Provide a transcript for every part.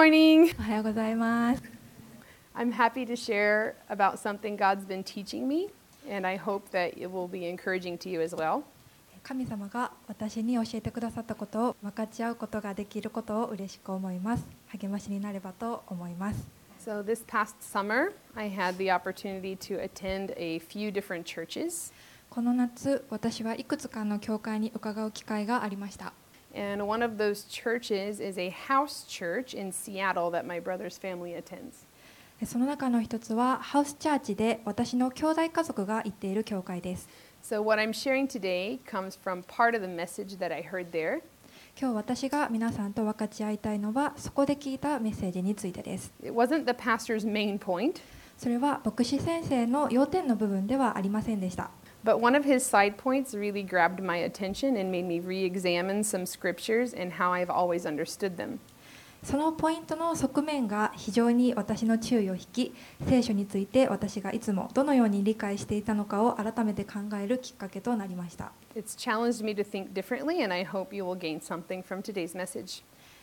morning. おはようございます。I'm happy to share about something God's been teaching me, and I hope that it will be encouraging to you as well. 神様が私に教えてくださったことを分かち合うことができることを嬉しく思います。励ましになればと思います。So, this past summer, I had the opportunity to attend a few different churches, この夏、私はいくつかの教会に伺う機会がありました。And one of those churches is a house church in Seattle that my brother's family attends. その中の一つはハウスチャーチで私の兄弟家族が行っている教会です。So, what I'm sharing today comes from part of the message that I heard there. 今日私が皆さんと分かち合いたいのはそこで聞いたメッセージについてです。It wasn't the pastor's main point, それは牧師先生の要点の部分ではありませんでした。But one of his side points really grabbed my attention and made me re examine some scriptures and how I've always understood them. そのポイントの側面が非常に私の注意を引き、聖書について私がいつもどのように理解していたのかを改めて考えるきっかけとなりました。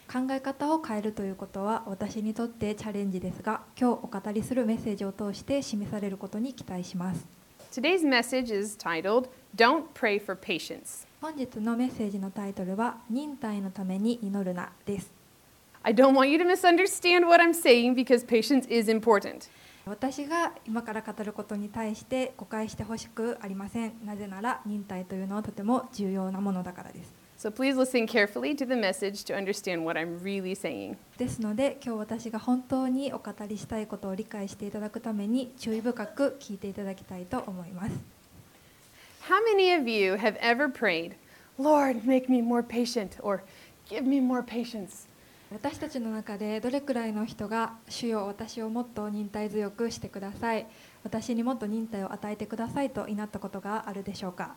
考え方を変えるということは私にとってチャレンジですが、今日お語りするメッセージを通して示されることに期待します。Today's message is titled, Don't Pray for Patience. 本日のメッセージのタイトルは忍耐のために祈るなです I don't want you to misunderstand what I'm saying because patience is important. 私が今から語ることに対して誤解してほしくありませんなぜなら忍耐というのはとても重要なものだからです So please listen carefully to the message to understand what I'm really saying. ですので今日私が本当にお語りしたいことを理解していただくために注意深く聞いていただきたいと思います How many of you have ever prayed, Lord, make me more patient, or give me more patience? 私たちの中でどれくらいの人が主よ私をもっと忍耐強くしてください私にもっと忍耐を与えてくださいと祈ったことがあるでしょうか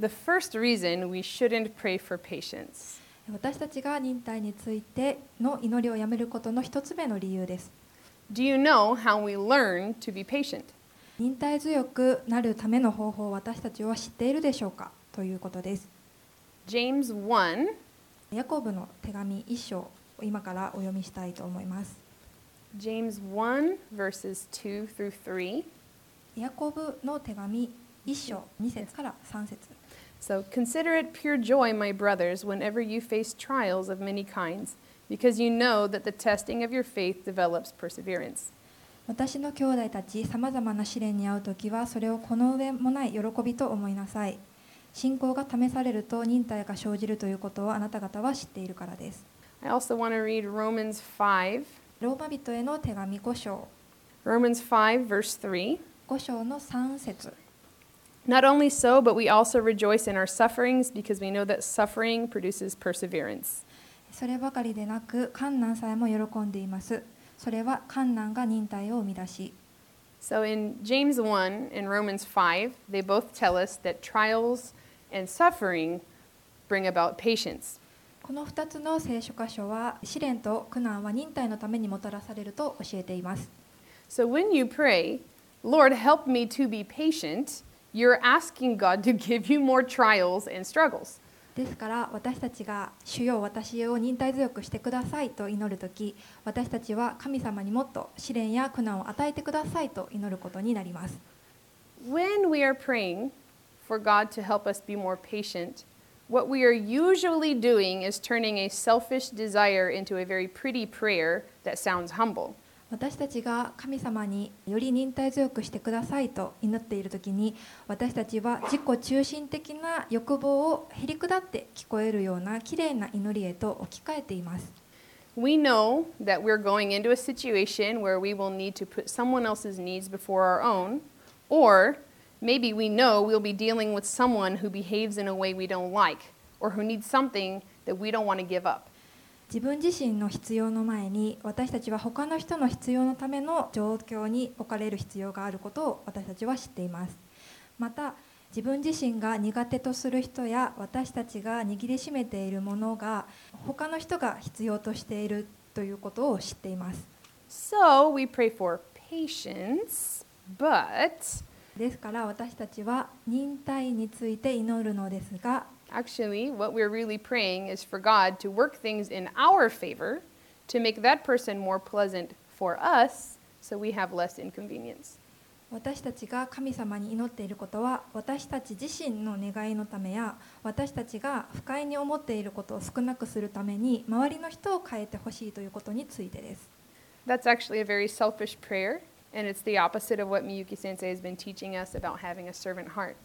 The first reason we shouldn't pray for patience. 私たちが忍耐についての祈りをやめることの一つ目の理由です。Do you know how we learn to be patient? 忍耐強くなるための方法を私たちは知っているでしょうか？ということです。James 1, ヤコブの手紙一章を今からお読みしたいと思います。James 1, verses 2 through 3. ヤコブの手紙一章二節から三節 So consider it pure joy, my brothers, whenever you face trials of many kinds, because you know that the testing of your faith develops perseverance. 私の兄弟たちさまざまな試練に遭う時はそれをこの上もない喜びと思いなさい信仰が試されると忍耐が生じるということをあなた方は知っているからです I also want to read Romans 5, ローマ人への手紙5章 Romans 5, verse 3. 5章の3節 Not only so, but we also rejoice in our sufferings because we know that suffering produces perseverance. そればかりでなく観難さえも喜んでいますそれは観難が忍耐を生み出し So in James 1 and Romans 5, they both tell us that trials and suffering bring about patience. この2つの聖書箇所は試練と苦難は忍耐のためにもたらされると教えています So when you pray, Lord, help me to be patient, you're asking God to give you more trials and struggles. ですから私たちが「主よ私を忍耐強くしてください」と祈る時私たちは神様にもっと試練や苦難を与えてくださいと祈ることになります When we are praying for God to help us be more patient, what we are usually doing is turning a selfish desire into a very pretty prayer that sounds humble. 私たちが神様により忍耐強くしてくださいと祈っている時に私たちは自己中心的な欲望をへりくだって聞こえるようなきれいな祈りへと置き換えています We know that we're going into a situation where we will need to put someone else's needs before our own, or maybe we know we'll be dealing with someone who behaves in a way we don't like, or who needs something that we don't want to give up. 自分自身の必要の前に私たちは他の人の必要のための状況に置かれる必要があることを私たちは知っています。また自分自身が苦手とする人や私たちが握りしめているものが他の人が必要としているということを知っています。So we pray for patience, but ですから私たちは忍耐について祈るのですが actually, what we're really praying is for God to work things in our favor to make that person more pleasant for us so we have less inconvenience. 私たちが神様に祈っていることは私たち自身の願いのためや私たちが不快に思っていることを少なくするために周りの人を変えてほしいということについてです That's actually a very selfish prayer, and it's the opposite of what Miyuki sensei has been teaching us about having a servant heart.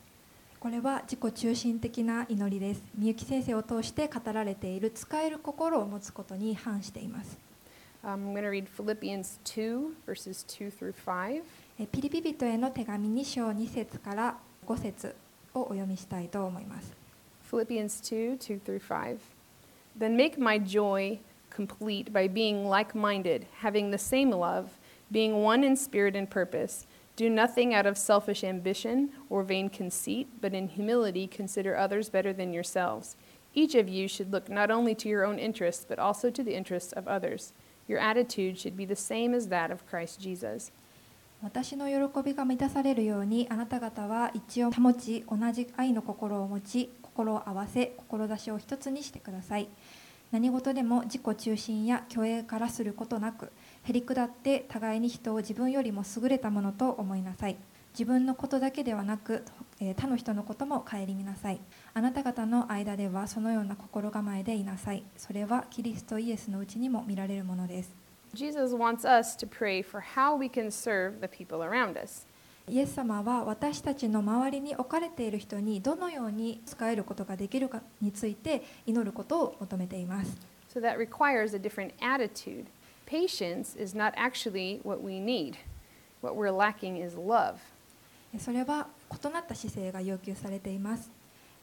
これは自己中心的な祈りですみゆき先生を通して語られている使える心を持つことに反しています Um, I'm going to read Philippians 2, verses 2 through 5. えピリピ人への手紙2章2節から5節をお読みしたいと思います Philippians 2 2 through 5. Then make my joy complete by being like minded, having the same love, being one in spirit and purpose. Do nothing out of selfish ambition or vain conceit, but in humility consider others better than yourselves. Each of you should look not only to your own interests, but also to the interests of others. Your attitude should be the same as that of Christ Jesus. 私の喜びが満たされるようにあなた方は一致を保ち同じ愛の心を持ち心を合わせ志を一つにしてください 何事でも自己中心や虚栄からすることなくへりくだって互いに人を自分よりも優れたものと思いなさい。自分のことだけではなくえー他の人のことも顧みなさい。あなた方の間ではそのような心構えでいなさい。それはキリストイエスのうちにも見られるものです。Jesus wants us to pray for how we can serve the people around us. イエス様は私たちの周りに置かれている人にどのように使えることができるかについて祈ることを求めています。So that requires a different attitude. Patience is not actually what we need. What we're lacking is love. それは異なった姿勢が要求されています。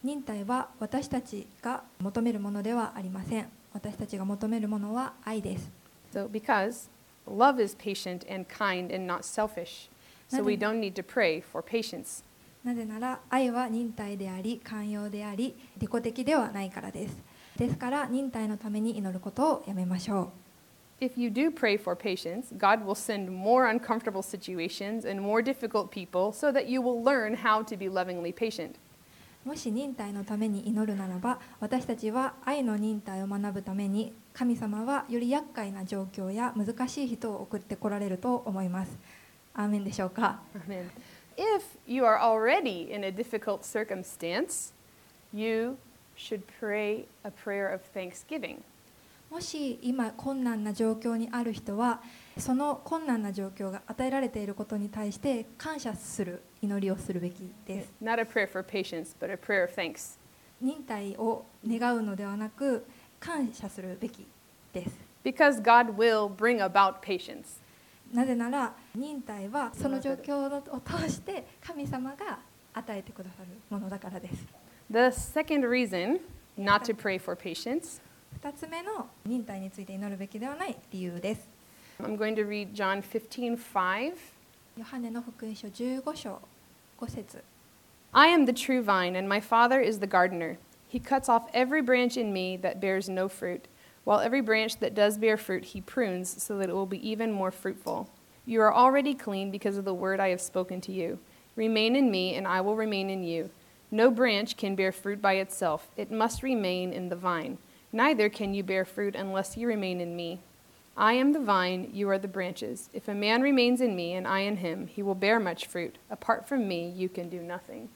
忍耐は私たちが求めるものではありません。私たちが求めるものは愛です。So because love is patient and kind and not selfish. So we don't need to pray for patience. なぜなら愛は忍耐であり寛容であり利己的ではないからです。ですから忍耐のために祈ることをやめましょう、もし忍耐のために祈るならば私たちは愛の忍耐を学ぶために神様はより厄介な状況や難しい人を送ってこられると思います。アーメンでしょうか Amen. If you are already in a difficult circumstance, you should pray a prayer of thanksgiving. もし今困難な状況にある人はその困難な状況が与えられていることに対して感謝する祈りをするべきです。Not a prayer for patience, but a prayer of thanks. 忍耐を願うのではなく感謝するべきです。Because God will bring about patience. なぜなら忍耐はその状況を通して神様が与えてくださるものだからです。 The second reason not to pray for patience, 2つ目の忍耐について祈るべきではない理由です。 I'm going to read John 15 5. ヨハネの福音書15章5節 I am the true vine, and my Father is the gardener. He cuts off every branch in me that bears no fruit, while every branch that does bear fruit he prunes so that it will be even more fruitful. You are already clean because of the word I have spoken to you. Remain in me, and I will remain in you. No branch can bear fruit by itself, it must remain in the vine. Neither can you bear fruit unless you remain in me. I am the vine, you are the branches. If a man remains in me and I in him, he will bear much fruit. Apart from me, you can do nothing.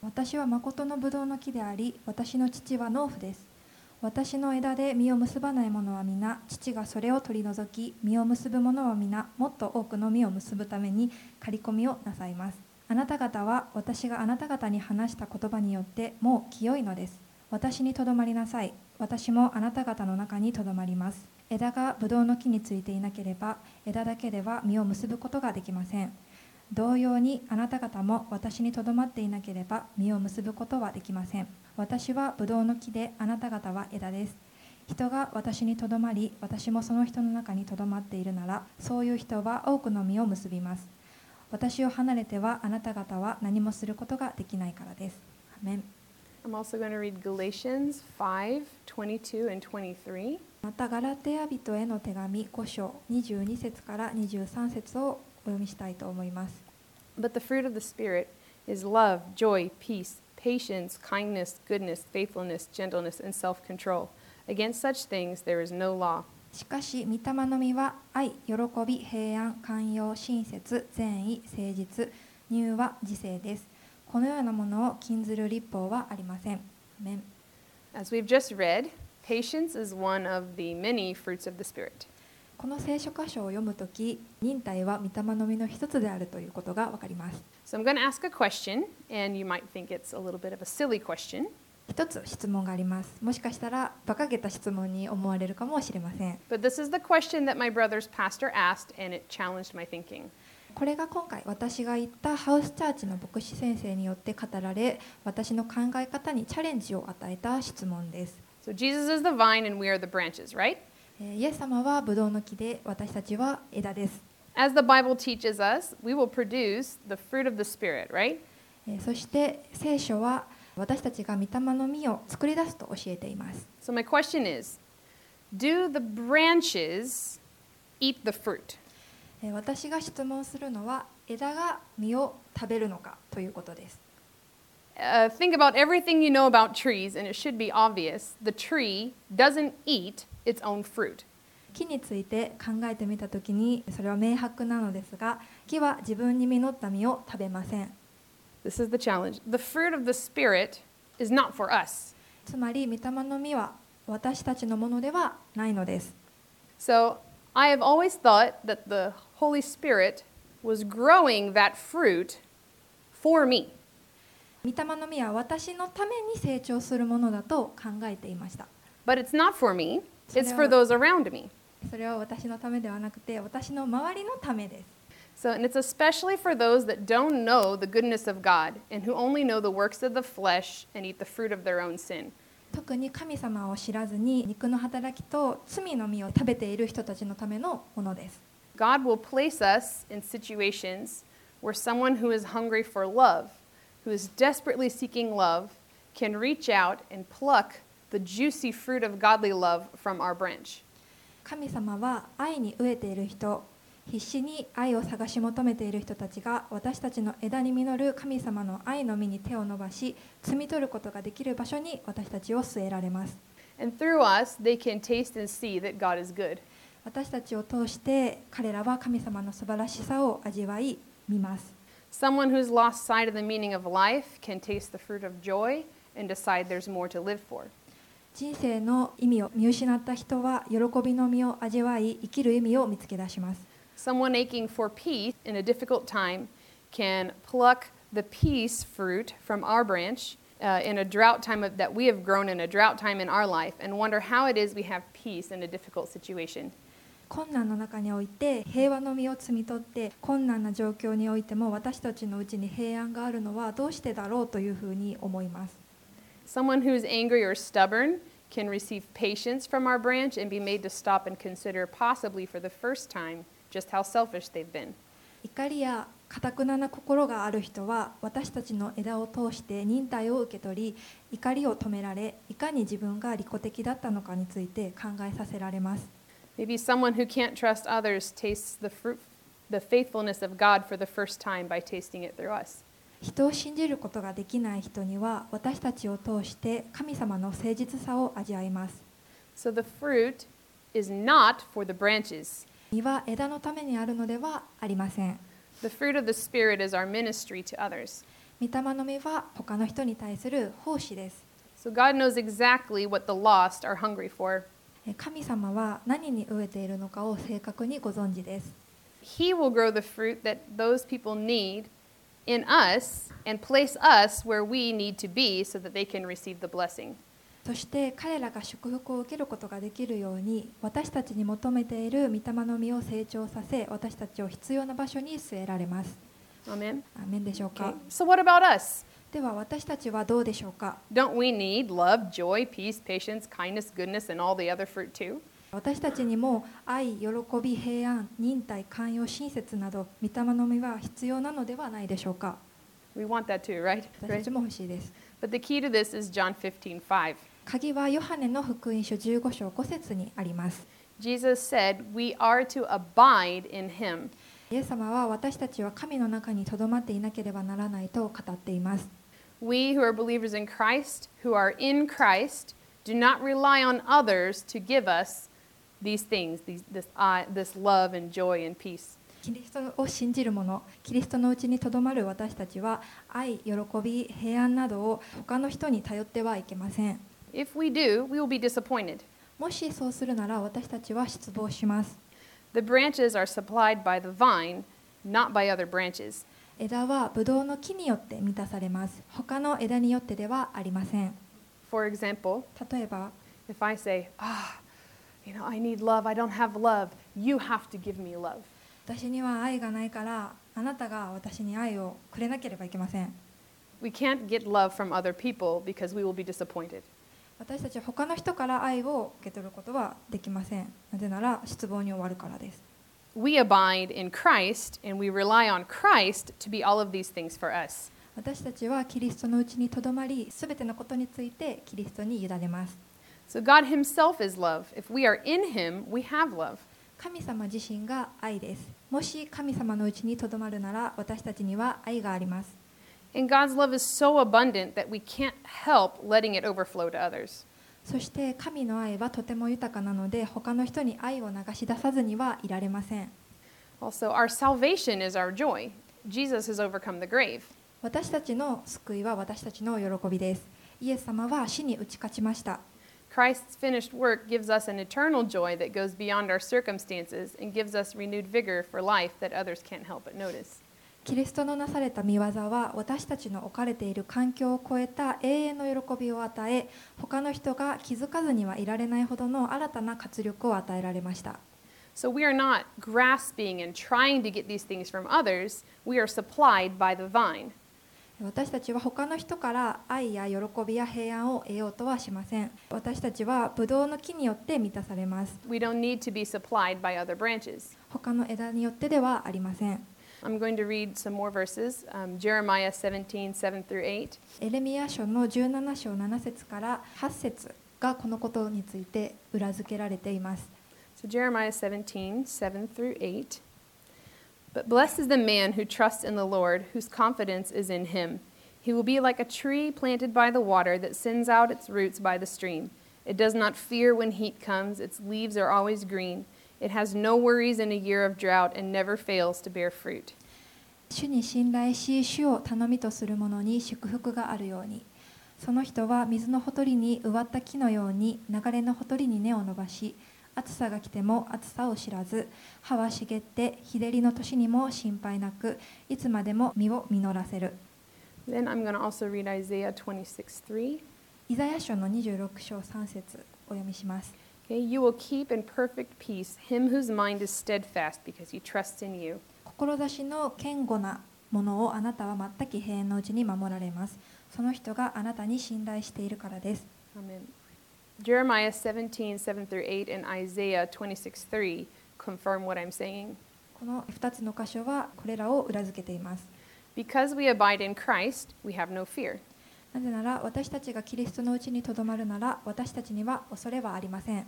私は誠のブドウの木であり私の父は農夫です 私の枝で実を結ばない者は皆父がそれを取り除き実を結ぶ者は皆もっと多くの実を結ぶために刈り込みをなさいます。あなた方は私があなた方に話した言葉によってもう清いのです。私にとどまりなさい。私もあなた方の中にとどまります。枝がブドウの木についていなければ枝だけでは実を結ぶことができません。同様にあなた方も私にとどまっていなければ実を結ぶことはできません。私はブドウの木であなた方は枝です。人が私にとどまり私もその人の中にとどまっているならそういう人は多くの実を結びます。私を離れてはあなた方は何もすることができないからです。アーメン。I'm also going to read Galatians 5 22 and 23. またガラテヤ人への手紙5章22節から23節をお読みしたいと思います。But the fruit of the Spirit is love, joy, peace, patience, kindness, goodness, faithfulness, gentleness, and self control. Against such things there is no law. しかし御霊の実は愛喜び平安寛容親切善意誠実乳和自制ですこのようなものを禁ずる立法はありませんアメン As we've just read, patience is one of the many fruits of the Spirit. この聖書箇所を読むとき、忍耐は御霊の実の一つであるということがわかります。So、question, 一つ質問があります。もしかしたら、馬鹿げた質問に思われるかもしれません。これが今回、私が言ったハウスチャーチの牧師先生によって語られ、私の考え方にチャレンジを与えた質問です。So Jesus is the vine and we are the branches, right? えーイエス様はブドウの木で私たちは枝です As the Bible teaches us, we will produce the fruit of the Spirit, right? えーそして聖書は私たちが御霊の実を作り出すと教えています So my question is Do the branches eat the fruit? えー私が質問するのは枝が実を食べるのかということです Uh, think about everything you know about trees, and it should be obvious. The tree doesn't eat its own fruit. 木について考えてみたときにそれは明白なのですが木は自分に実った実を食べません This is the challenge. The fruit of the Spirit is not for us. つまり御霊の実は私たちのものではないのです So I have always thought that the Holy Spirit was growing that fruit for me. 御霊の実は私のために成長するものだと考えていました But it's not for me, it's So for now- those around me. それは私のためではなくて私の周りのためです So, and it's especially for those that don't know the goodness of God and who only know the works of the flesh and eat the fruit of their own sin. 特に神様を知らずに肉の働きと罪の実を食べている人たちのためのものです God will place us in situations where someone who is hungry for love, who is desperately seeking love, can reach out and pluck the juicy fruit of godly love from our branch. 神様は愛に飢えている人必死に愛を探し求めている人たちが私たちの枝に実る神様の愛の実に手を伸ばし摘み取ることができる場所に私たちを据えられます And through us, they can taste and see that God is good. 私たちを通して彼らは神様の素晴らしさを味わい見ます Someone who's lost sight of the meaning of life can taste the fruit of joy and decide there's more to live for. 人生の意味を見失った人は喜びの実を味わい生きる意味を見つけ出します Someone aching for peace in a difficult time can pluck the peace fruit from our branch uh, in a drought time of, that we have grown in a drought time in our life and wonder how it is we have peace in a difficult situation. 困難の中において平和の実を摘み取って困難な状況においても私たちのうちに平安があるのはどうしてだろうというふうに思います Someone who's angry or stubborn can receive patience from our branch and be made to stop and consider, possibly for the first time, just how selfish they've been. 怒りや堅くなな心がある人は私たちの枝を通して忍耐を受け取り怒りを止められいかに自分が利己的だったのかについて考えさせられます Maybe someone who can't trust others tastes the fruit, the faithfulness of God for the first time by tasting it through us. 人を信じることができない人には私たちを通して神様の誠実さを味わいます So the fruit is not for the branches. 実は枝のためにあるのではありません The fruit of the Spirit is our ministry to others. 御霊の実は他の人に対する奉仕です So God knows exactly what the lost are hungry for. え神様は何に飢えているのかを正確にご存知です He will grow the fruit that those people need in us and place us where we need to be so that they can receive the blessing. そして彼らが祝福を受けることができるように私たちに求めている御霊の実を成長させ私たちを必要な場所に据えられます Amen. アーメンでしょう Okay. か So what about us? では私たちはどうでしょうか Don't we need love, joy, peace, patience, kindness, goodness, and all the other fruit too? 私たちにも愛、喜び、平安、忍耐、寛容、親切など御霊の実は必要なのではないでしょうか We want that too, right? 私た?ちも欲しいです But the key to this is John 15:5. 鍵はヨハネの福音書15章5節にあります Jesus said, "We are to abide in him." イエス様は私たちは神の中にとどまっていなければならないと語っています We who are believers in Christ, who are in Christ, do not rely on others to give us these things, these, this, I, this love and joy and peace. キリストを信じる者キリストのうちにとどまる私たちは愛喜び平安などを他の人に頼ってはいけません If we do, we will be disappointed. もしそうするなら私たちは失望します The branches are supplied by the vine, not by other branches. 枝はブドウの木によって満たされます他の枝によってではありません For example, 例えば if I say, ah, you know, I need love, I don't have love, you have to give me love. 私には愛がないからあなたが私に愛をくれなければいけません We can't get love from other people because we will be disappointed. 私たちは他の人から愛を受け取ることはできませんなぜなら失望に終わるからです We abide in Christ and we rely on Christ to be all of these things for us. 私たちはキリストのうちにとどまりすべてのことについてキリストに委ねます So God Himself is love. If we are in Him, we have love. 神様自身が愛ですもし神様のうちにとどまるなら私たちには愛があります And God's love is so abundant that we can't help letting it overflow to others. そして神の愛はとても豊かなので他の人に愛を流し出さずにはいられません Also, our salvation is our joy. Jesus has overcome the grave. 私たちの救いは私たちの喜びですイエス様は死に打ち勝ちました Christ's finished work gives us an eternal joy that goes beyond our circumstances and gives us renewed vigor for life that others can't help but notice. キリストのなされた見業は私たちの置かれている環境を超えた永遠の喜びを与え他の人が気づかずにはいられないほどの新たな活力を与えられました So we are not grasping and trying to get these things from others, we are supplied by the vine. 私たちは他の人から愛や喜びや平安を得ようとはしません私たちはブドウの木によって満たされます We don't need to be supplied by other branches. 他の枝によってではありません I'm going to read some more verses um, Jeremiah 17 7 through 8. エレミヤ書の17章7節から8節がこのことについて裏付けられています So Jeremiah 17, 7 through 8. But blessed is the man who trusts in the Lord, whose confidence is in him. He will be like a tree planted by the water that sends out its roots by the stream. It does not fear when heat comes, its leaves are always green. It has no worries in a year of drought and never fails to bear fruit. 主に信頼し主を頼みとする者に祝福があるようにその人は水のほとりに植わった木のように流れのほとりに根を伸ばし 暑さが来ても暑さを知らず葉は茂って日照りの年にも心配なくいつまでも実を実らせる Then I'm going to also read Isaiah 26, 3. イザヤ書の26章3節お読みします Okay, you will keep in perfect peace him whose mind is steadfast because he trusts in you. 志の堅固なものをあなたは全く平安のうちに守られますその人があなたに信頼しているからです Amen. Jeremiah 17, 7 through 8, and Isaiah 26, 3 confirm what I'm saying. この2つの箇所はこれらを裏付けています Because we abide in Christ, we have no fear. なぜなら私たちがキリストのうちにとどまるなら私たちには恐れはありません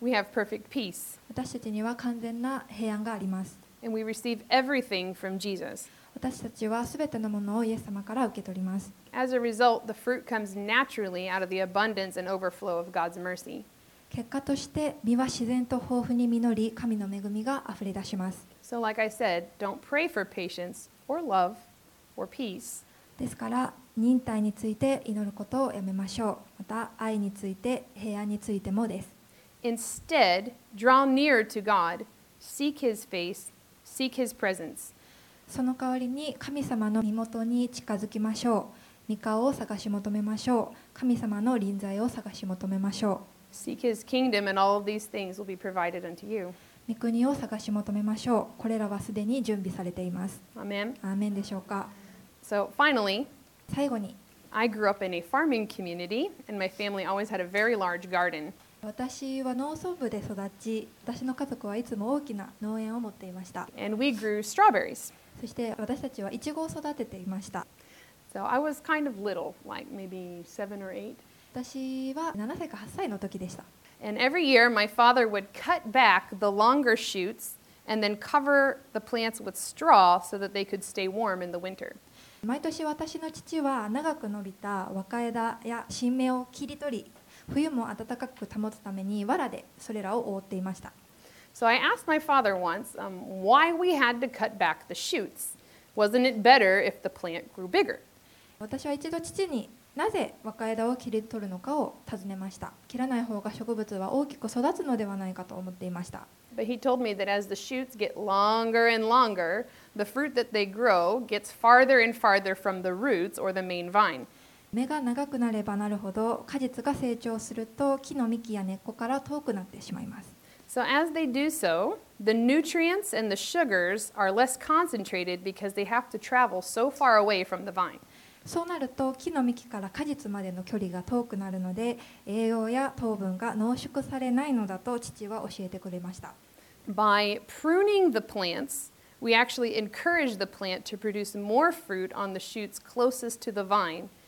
We have perfect peace, 私たちには完全な平安があります and we receive everything from Jesus. 私たちはすべてのものをイエス様から受け取ります As a result, the fruit comes naturally out of the abundance and overflow of God's mercy. 結果として実は自然と豊富に実り神の恵みがあふれ出します So, like I said, don't pray for patience or love or peace. ですから忍耐について祈ることをやめましょうまた愛について平安についてもです Instead, draw near to God, seek his face, seek his presence. その代わりに神様の身元に近づきましょう御顔を探し求めましょう神様の臨在を探し求めましょ Seek his kingdom, and all of these things will be provided unto you. う御国を探し求めましょうこれらはすでに準備されています Amen. アーメンでしょうか So, finally, 最後に I grew up in a farming community, and my family always had a very large garden. 私は農村部で育ち私の家族はいつも大きな農園を持っていました And we grew strawberries. そして私たちはイチゴを育てていました So, I was kind of little, like maybe seven or eight. 私は7歳か8歳の時でした And every year, my father would cut back the longer shoots and then cover the plants with straw so that they could stay warm in the winter. 毎年私の父は長く伸びた若枝や新芽を切り取り冬も暖かく保つために藁でそれらを覆っていました So I asked my father once um, why we had to cut back the shoots. Wasn't it better if the plant grew bigger? 私は一度父になぜ若枝を切り取るのかを尋ねました切らない方が植物は大きく育つのではないかと思っていました But he told me that as the shoots get longer and longer, the fruit that they grow gets farther and farther from the roots or the main vine. 芽が長くなればなるほど果実が成長すると木の幹や根っこから遠くなってしまいます So as they do so, the nutrients and the sugars are less concentrated because they have to travel so far away from the vine. そうなると木の幹から果実までの距離が遠くなるので栄養や糖分が濃縮されないのだと父は教えてくれました By pruning the plants, we actually encourage the plant to produce more fruit on the shoots closest to the vine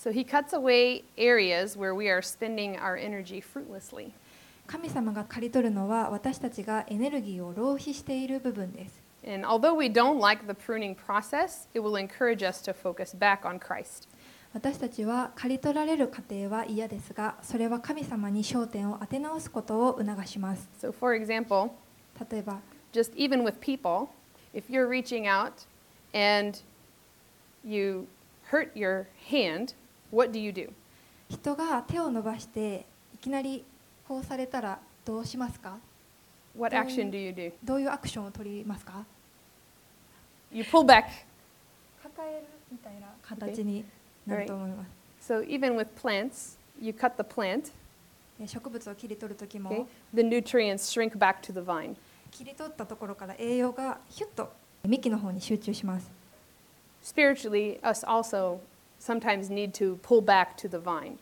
So he cuts away areas where we are spending our energy fruitlessly. 神様が刈り取るのは私たちがエネルギーを浪費している部分です And although we don't like the pruning process, it will encourage us to focus back on Christ. 私たちは刈り取られる過程は嫌ですがそれは神様に焦点を当て直すことを促します So, for example, 例えば just even with people, if you're reaching out and you hurt your hand, what do you do? 人が手を伸ばしていきなりこうされたらどうしますか What Um, action do you do? どういうアクションを取りますか You pull back. 抱えるみたいな形になると思います、So, even with plants, you cut the plant, で植物を切り取る時 okay? も the nutrients shrink back to the vine. 切り取ったところから栄養がヒュッと幹の方に集中します Spiritually, us also sometimes need to pull back to the vine.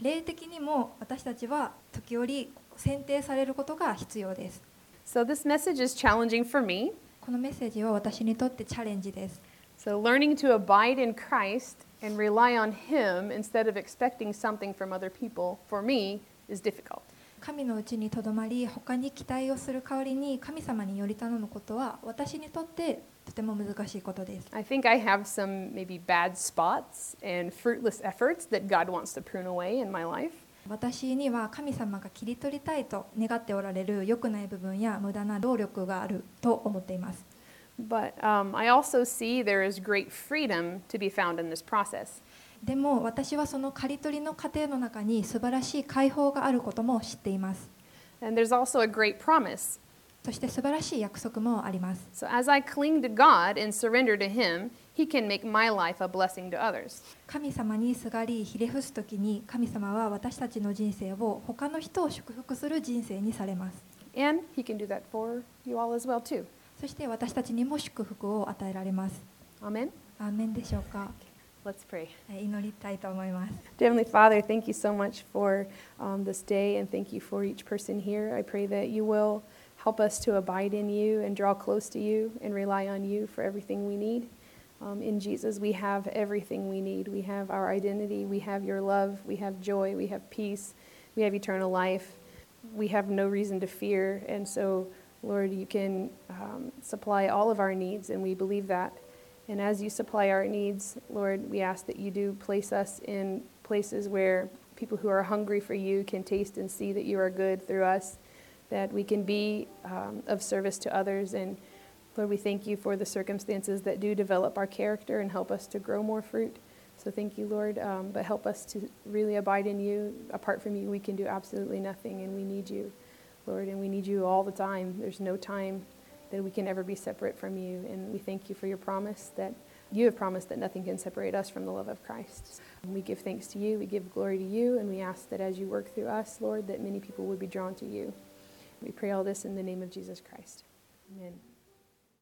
霊的にも私たちは時折選定されることが必要です So, this message is challenging for me. このメッセージは私にとってチャレンジです So, learning to abide in Christ and rely on Him instead of expecting something from other people, for me, is difficult. 神のうちにとどまり他に期待をする代わりに神様により頼むことは私にとって とても難しいことです I think I have some maybe bad spots and fruitless efforts that God wants to prune away in my life. 私には神様が切り取りたいと願っておられる良くない部分や無駄な労力があると思っています But um, I also see there is great freedom to be found in this process. でも私はその刈り取りの過程の中に素晴らしい解放があることも知っています And there's also a great promise. そして素晴らしい約束もあります So, as I cling to God and surrender to Him, He can make my life a blessing to others. 神様にすがりひれ伏す時に神様は私たちの人生を他の人を祝福する人生にされます And He can do that for you all as well, too. そして私たちにも祝福を与えられます Amen. アーメンでしょうか Let's pray. はい祈りたいと思います Heavenly Father, thank you so much for um, this day and thank you for each person here. I pray that you will help us to abide in you and draw close to you and rely on you for everything we need. Um, in Jesus, we have everything we need. We have our identity, we have your love, we have joy, we have peace, we have eternal life. We have no reason to fear. And so, Lord, you can um, supply all of our needs, and we believe that. And as you supply our needs, Lord, we ask that you do place us in places where people who are hungry for you can taste and see that you are good through us, that we can be um, of service to others. And Lord, we thank you for the circumstances that do develop our character and help us to grow more fruit. So thank you, Lord, um, but help us to really abide in you. Apart from you, we can do absolutely nothing, and we need you, Lord, and we need you all the time. There's no time that we can ever be separate from you, and we thank you for your promise that you have promised that nothing can separate us from the love of Christ. And we give thanks to you, we give glory to you, and we ask that as you work through us, Lord, that many people would be drawn to you. We pray all this in the name of Jesus Christ. Amen.